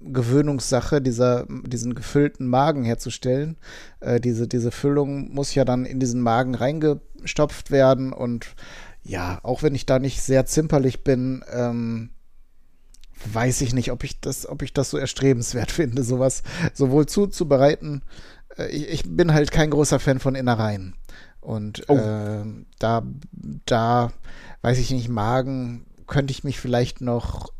Gewöhnungssache, dieser, diesen gefüllten Magen herzustellen. Äh, diese, diese Füllung muss ja dann in diesen Magen reingestopft werden und ja, auch wenn ich da nicht sehr zimperlich bin, ähm, weiß ich nicht, ob ich das, ob ich das so erstrebenswert finde, sowas sowohl zuzubereiten. Äh, ich, ich bin halt kein großer Fan von Innereien. Und oh. äh, da, da, weiß ich nicht, Magen könnte ich mich vielleicht noch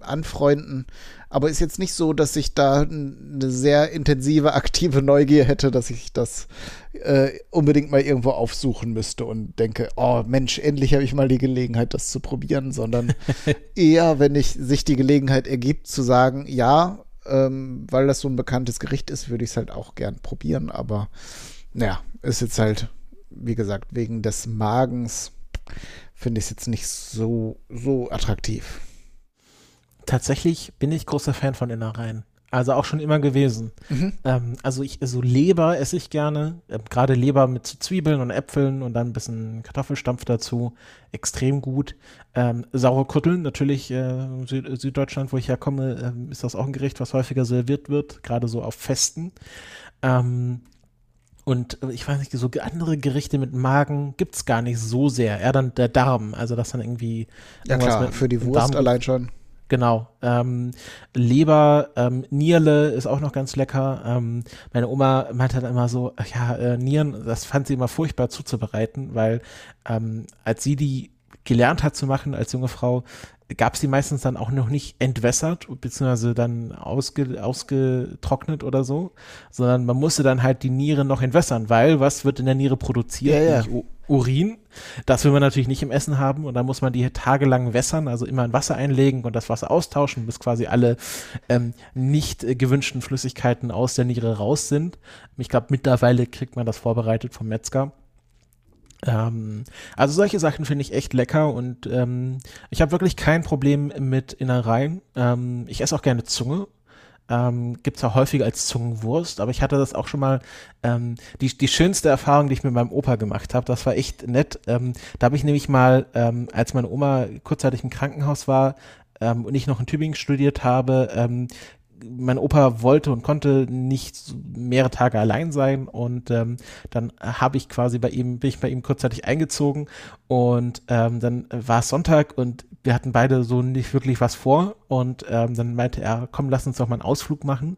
anfreunden. Aber ist jetzt nicht so, dass ich da eine sehr intensive, aktive Neugier hätte, dass ich das äh, unbedingt mal irgendwo aufsuchen müsste und denke, oh Mensch, endlich habe ich mal die Gelegenheit, das zu probieren, sondern eher, wenn ich sich die Gelegenheit ergibt, zu sagen, ja, ähm, weil das so ein bekanntes Gericht ist, würde ich es halt auch gern probieren. Aber naja, ist jetzt halt, wie gesagt, wegen des Magens finde ich es jetzt nicht so, so attraktiv. Tatsächlich bin ich großer Fan von Innereien. Also auch schon immer gewesen. Mhm. Ähm, also ich, so Leber esse ich gerne. Äh, Gerade Leber mit Zwiebeln und Äpfeln und dann ein bisschen Kartoffelstampf dazu. Extrem gut. Ähm, saure Kutteln, natürlich äh, Süd Süddeutschland, wo ich herkomme, äh, ist das auch ein Gericht, was häufiger serviert wird, gerade so auf Festen. Ähm, und äh, ich weiß nicht, so andere Gerichte mit Magen gibt es gar nicht so sehr. Eher dann der Darm, also das dann irgendwie. Ja klar, für die Wurst allein schon. Genau. Ähm, Leber, ähm, Nierle ist auch noch ganz lecker. Ähm, meine Oma meinte dann immer so, ja, äh, Nieren, das fand sie immer furchtbar zuzubereiten, weil ähm, als sie die gelernt hat zu machen als junge Frau, gab es die meistens dann auch noch nicht entwässert, beziehungsweise dann ausge, ausgetrocknet oder so, sondern man musste dann halt die Niere noch entwässern, weil was wird in der Niere produziert? Ja, ja. Urin. Das will man natürlich nicht im Essen haben und dann muss man die tagelang wässern, also immer in Wasser einlegen und das Wasser austauschen, bis quasi alle ähm, nicht äh, gewünschten Flüssigkeiten aus der Niere raus sind. Ich glaube, mittlerweile kriegt man das vorbereitet vom Metzger. Ähm, also solche Sachen finde ich echt lecker und ähm, ich habe wirklich kein Problem mit Innereien. Ähm, ich esse auch gerne Zunge. Ähm, Gibt auch häufiger als Zungenwurst, aber ich hatte das auch schon mal, ähm, die, die schönste Erfahrung, die ich mit meinem Opa gemacht habe, das war echt nett. Ähm, da habe ich nämlich mal, ähm, als meine Oma kurzzeitig im Krankenhaus war, ähm, und ich noch in Tübingen studiert habe, ähm, mein Opa wollte und konnte nicht mehrere Tage allein sein und ähm, dann habe ich quasi bei ihm, bin ich bei ihm kurzzeitig eingezogen und ähm, dann war es Sonntag und wir hatten beide so nicht wirklich was vor und ähm, dann meinte er, komm, lass uns doch mal einen Ausflug machen.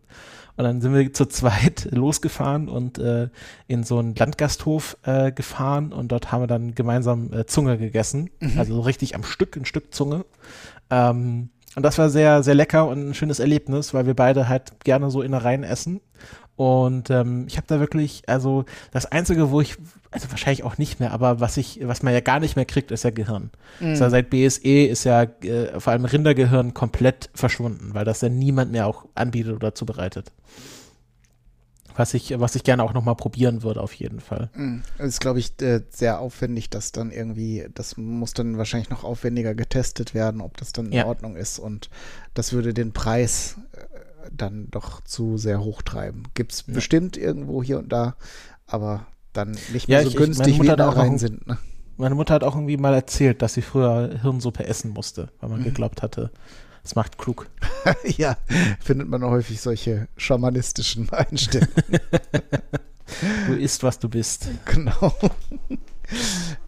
Und dann sind wir zu zweit losgefahren und äh, in so einen Landgasthof äh, gefahren und dort haben wir dann gemeinsam äh, Zunge gegessen. Mhm. Also richtig am Stück, ein Stück Zunge. Ähm, und das war sehr, sehr lecker und ein schönes Erlebnis, weil wir beide halt gerne so Innereien essen. Und ähm, ich habe da wirklich, also das Einzige, wo ich, also wahrscheinlich auch nicht mehr, aber was ich, was man ja gar nicht mehr kriegt, ist ja Gehirn. Mhm. Also seit BSE ist ja äh, vor allem Rindergehirn komplett verschwunden, weil das ja niemand mehr auch anbietet oder zubereitet. Was ich, was ich gerne auch nochmal probieren würde, auf jeden Fall. Das ist, glaube ich, äh, sehr aufwendig, dass dann irgendwie, das muss dann wahrscheinlich noch aufwendiger getestet werden, ob das dann in ja. Ordnung ist. Und das würde den Preis äh, dann doch zu sehr hoch treiben. Gibt es ja. bestimmt irgendwo hier und da, aber dann nicht mehr ja, so ich, günstig, wie da rein sind. Ne? Meine Mutter hat auch irgendwie mal erzählt, dass sie früher Hirnsuppe essen musste, weil man mhm. geglaubt hatte, es macht klug. ja, findet man häufig solche schamanistischen Einstellungen. du isst, was du bist. Genau.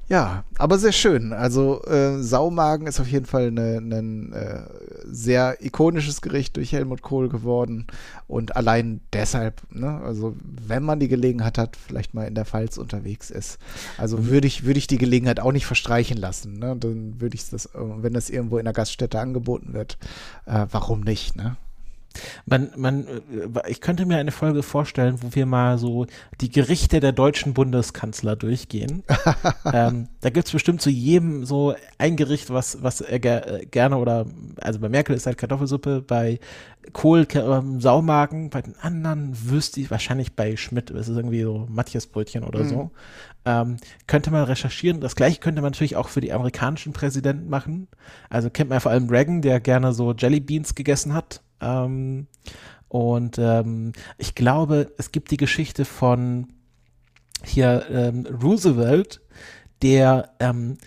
Ja, aber sehr schön. Also äh, Saumagen ist auf jeden Fall ein äh, sehr ikonisches Gericht durch Helmut Kohl geworden. Und allein deshalb, ne, also wenn man die Gelegenheit hat, vielleicht mal in der Pfalz unterwegs ist. Also mhm. würde ich, würde ich die Gelegenheit auch nicht verstreichen lassen. Ne? Dann würde ich das, wenn das irgendwo in der Gaststätte angeboten wird, äh, warum nicht, ne? Man, man, äh, ich könnte mir eine Folge vorstellen, wo wir mal so die Gerichte der deutschen Bundeskanzler durchgehen. ähm, da gibt es bestimmt zu jedem so ein Gericht, was, was er ger gerne oder, also bei Merkel ist halt Kartoffelsuppe, bei Kohl ähm, Saumagen, bei den anderen wüsste ich, wahrscheinlich bei Schmidt, das ist irgendwie so Matthias-Brötchen oder mhm. so. Ähm, könnte man recherchieren. Das gleiche könnte man natürlich auch für die amerikanischen Präsidenten machen. Also kennt man vor allem Reagan, der gerne so Jelly Beans gegessen hat. Ähm, und ähm, ich glaube, es gibt die Geschichte von hier ähm, Roosevelt, der ähm,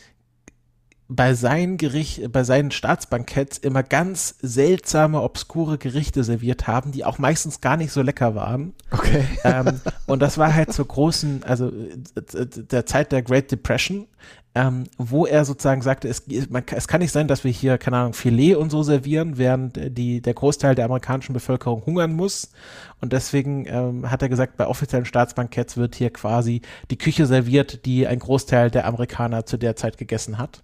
bei seinen Gericht, bei seinen Staatsbanketts immer ganz seltsame, obskure Gerichte serviert haben, die auch meistens gar nicht so lecker waren. Okay. Ähm, und das war halt zur großen, also äh, der Zeit der Great Depression ähm, wo er sozusagen sagte, es, man, es kann nicht sein, dass wir hier, keine Ahnung, Filet und so servieren, während die, der Großteil der amerikanischen Bevölkerung hungern muss. Und deswegen ähm, hat er gesagt, bei offiziellen Staatsbanketts wird hier quasi die Küche serviert, die ein Großteil der Amerikaner zu der Zeit gegessen hat.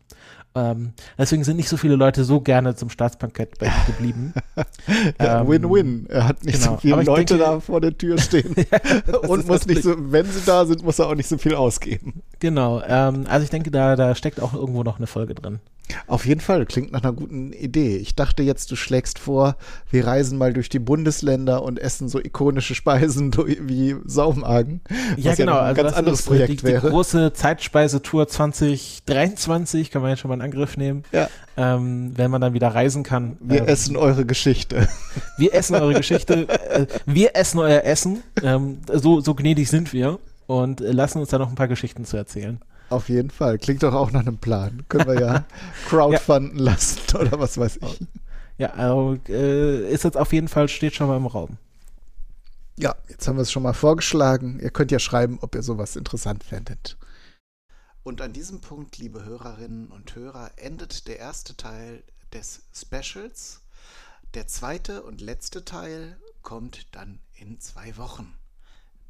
Ähm, deswegen sind nicht so viele Leute so gerne zum Staatsbankett bei ihm geblieben. ja, Win-win. Ähm, er hat nicht genau. so viele Leute denke, da vor der Tür stehen. ja, und muss nicht so, wenn sie da sind, muss er auch nicht so viel ausgeben. Genau. Ähm, also ich denke, da, da steckt auch irgendwo noch eine Folge drin. Auf jeden Fall, klingt nach einer guten Idee. Ich dachte jetzt, du schlägst vor, wir reisen mal durch die Bundesländer und essen so ikonische Speisen wie Saumagen. Ja, genau. Ja ein also ganz anderes ist, Projekt die, wäre. Die große Zeitspeisettour 2023 kann man jetzt schon mal in Angriff nehmen. Ja. Ähm, wenn man dann wieder reisen kann. Wir ähm, essen eure Geschichte. Wir essen eure Geschichte. Äh, wir essen euer Essen. Ähm, so, so gnädig sind wir und lassen uns da noch ein paar Geschichten zu erzählen. Auf jeden Fall. Klingt doch auch nach einem Plan. Können wir ja crowdfunden ja. lassen oder was weiß ich. Ja, also äh, ist jetzt auf jeden Fall, steht schon mal im Raum. Ja, jetzt haben wir es schon mal vorgeschlagen. Ihr könnt ja schreiben, ob ihr sowas interessant fändet. Und an diesem Punkt, liebe Hörerinnen und Hörer, endet der erste Teil des Specials. Der zweite und letzte Teil kommt dann in zwei Wochen.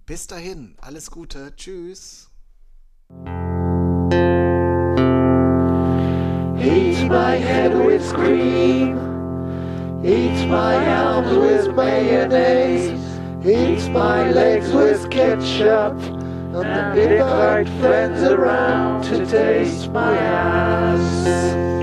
Bis dahin, alles Gute, tschüss. My head with cream. Eat my arms with mayonnaise. Eat my legs with ketchup. And invite friends around to taste my ass.